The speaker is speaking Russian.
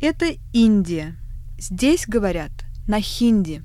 Это Индия. Здесь говорят на хинди.